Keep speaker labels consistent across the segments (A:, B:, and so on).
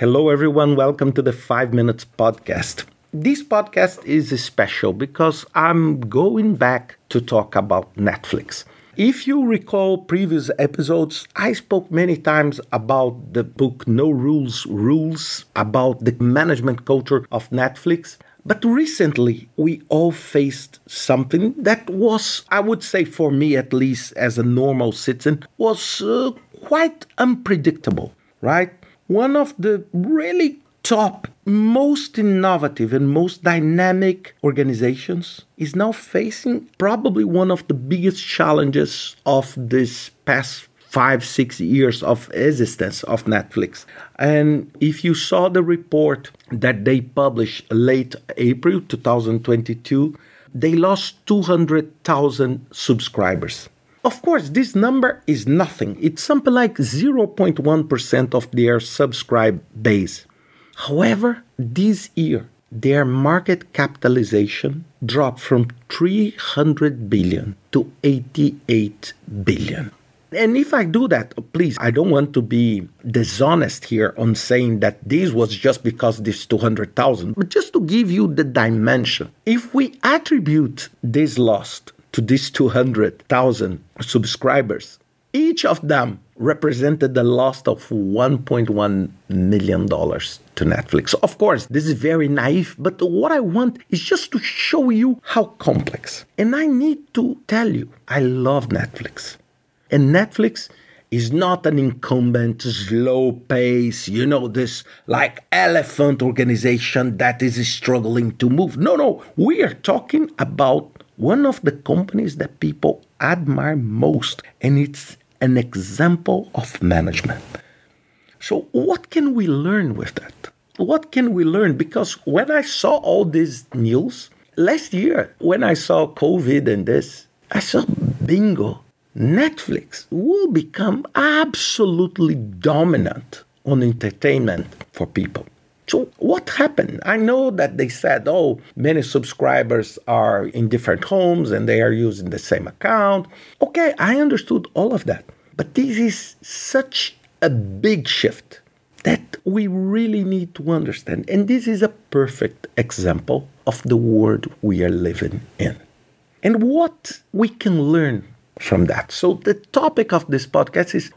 A: Hello, everyone. Welcome to the Five Minutes Podcast. This podcast is special because I'm going back to talk about Netflix. If you recall previous episodes, I spoke many times about the book No Rules Rules, about the management culture of Netflix. But recently, we all faced something that was, I would say, for me at least, as a normal citizen, was uh, quite unpredictable, right? One of the really top, most innovative, and most dynamic organizations is now facing probably one of the biggest challenges of this past five, six years of existence of Netflix. And if you saw the report that they published late April 2022, they lost 200,000 subscribers. Of course, this number is nothing. It's something like 0.1% of their subscribe base. However, this year, their market capitalization dropped from 300 billion to 88 billion. And if I do that, please, I don't want to be dishonest here on saying that this was just because this 200,000, but just to give you the dimension. If we attribute this loss to these 200,000 subscribers, each of them represented the loss of $1.1 million to Netflix. Of course, this is very naive, but what I want is just to show you how complex. And I need to tell you, I love Netflix. And Netflix is not an incumbent, slow pace, you know, this like elephant organization that is struggling to move. No, no, we are talking about one of the companies that people admire most, and it's an example of management. So, what can we learn with that? What can we learn? Because when I saw all these news last year, when I saw COVID and this, I saw bingo. Netflix will become absolutely dominant on entertainment for people. So, what happened? I know that they said, oh, many subscribers are in different homes and they are using the same account. Okay, I understood all of that. But this is such a big shift that we really need to understand. And this is a perfect example of the world we are living in. And what we can learn from that. So, the topic of this podcast is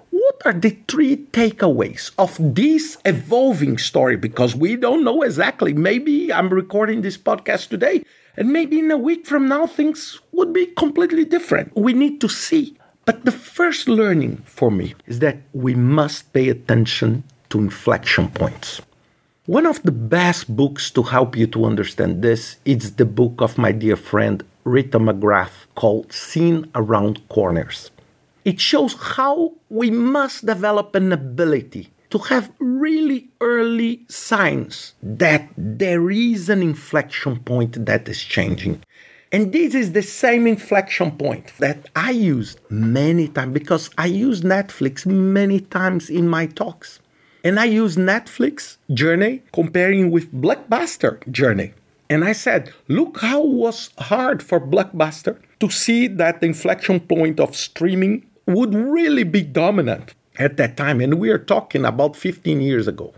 A: are the three takeaways of this evolving story? Because we don't know exactly. Maybe I'm recording this podcast today, and maybe in a week from now, things would be completely different. We need to see. But the first learning for me is that we must pay attention to inflection points. One of the best books to help you to understand this is the book of my dear friend Rita McGrath called Seeing Around Corners. It shows how we must develop an ability to have really early signs that there is an inflection point that is changing. And this is the same inflection point that I used many times because I use Netflix many times in my talks. And I use Netflix journey comparing with Blockbuster journey. And I said, look how it was hard for Blockbuster to see that inflection point of streaming would really be dominant at that time. And we are talking about 15 years ago.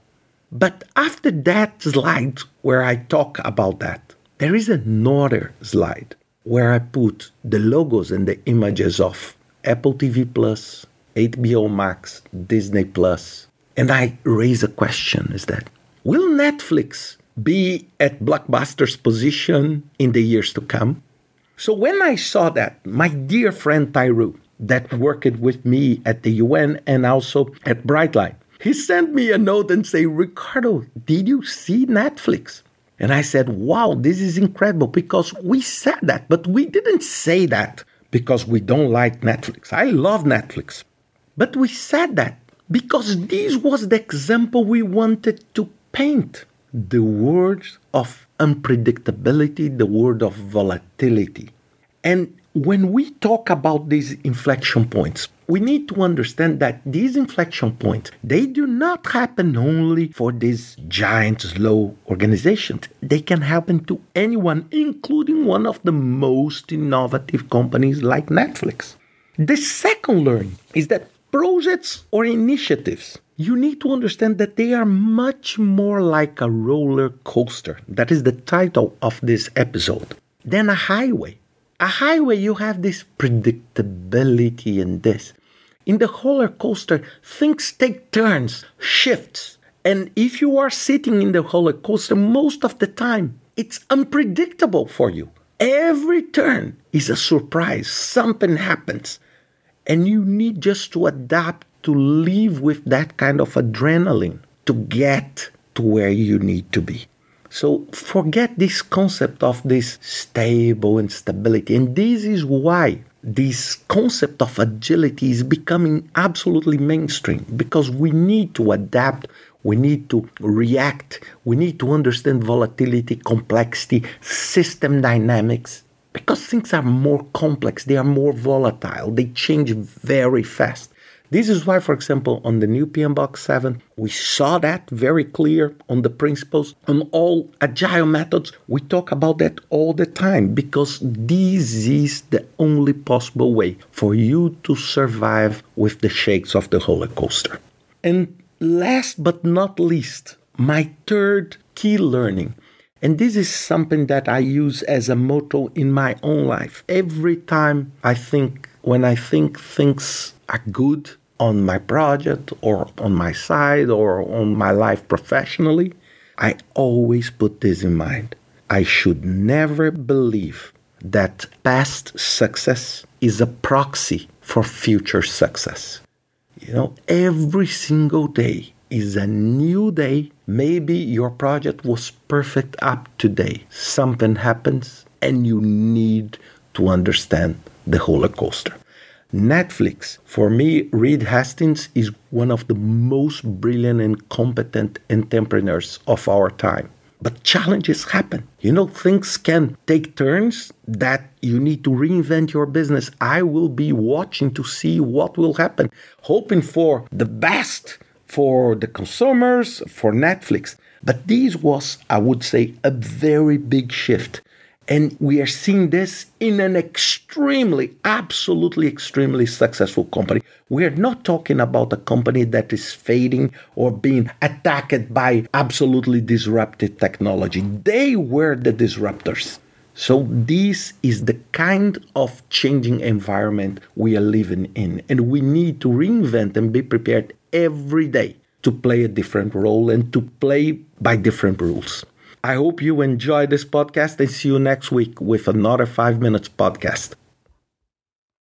A: But after that slide where I talk about that, there is another slide where I put the logos and the images of Apple TV Plus, HBO Max, Disney Plus, and I raise a question is that will Netflix be at Blockbuster's position in the years to come? So when I saw that, my dear friend Tyru, that worked with me at the UN and also at Brightline. He sent me a note and say, Ricardo, did you see Netflix? And I said, wow, this is incredible because we said that, but we didn't say that because we don't like Netflix. I love Netflix. But we said that because this was the example we wanted to paint the words of unpredictability, the word of volatility. And when we talk about these inflection points, we need to understand that these inflection points they do not happen only for these giant slow organizations they can happen to anyone including one of the most innovative companies like netflix the second learning is that projects or initiatives, you need to understand that they are much more like a roller coaster. That is the title of this episode. Than a highway. A highway, you have this predictability in this. In the roller coaster, things take turns, shifts. And if you are sitting in the roller coaster most of the time, it's unpredictable for you. Every turn is a surprise, something happens. And you need just to adapt to live with that kind of adrenaline to get to where you need to be. So forget this concept of this stable and stability. And this is why this concept of agility is becoming absolutely mainstream because we need to adapt, we need to react, we need to understand volatility, complexity, system dynamics because things are more complex, they are more volatile, they change very fast. This is why, for example, on the new PMBOK 7, we saw that very clear on the principles. On all agile methods, we talk about that all the time because this is the only possible way for you to survive with the shakes of the roller coaster. And last but not least, my third key learning. And this is something that I use as a motto in my own life. Every time I think, when I think things are good on my project or on my side or on my life professionally, I always put this in mind. I should never believe that past success is a proxy for future success. You know, every single day is a new day. Maybe your project was perfect up to date. Something happens and you need to understand the coaster. Netflix, for me, Reed Hastings is one of the most brilliant and competent entrepreneurs of our time. But challenges happen. You know, things can take turns that you need to reinvent your business. I will be watching to see what will happen, hoping for the best for the consumers, for Netflix. But this was, I would say, a very big shift and we are seeing this in an extremely, absolutely extremely successful company. We are not talking about a company that is fading or being attacked by absolutely disruptive technology. They were the disruptors. So, this is the kind of changing environment we are living in. And we need to reinvent and be prepared every day to play a different role and to play by different rules. I hope you enjoy this podcast and see you next week with another 5 Minutes podcast.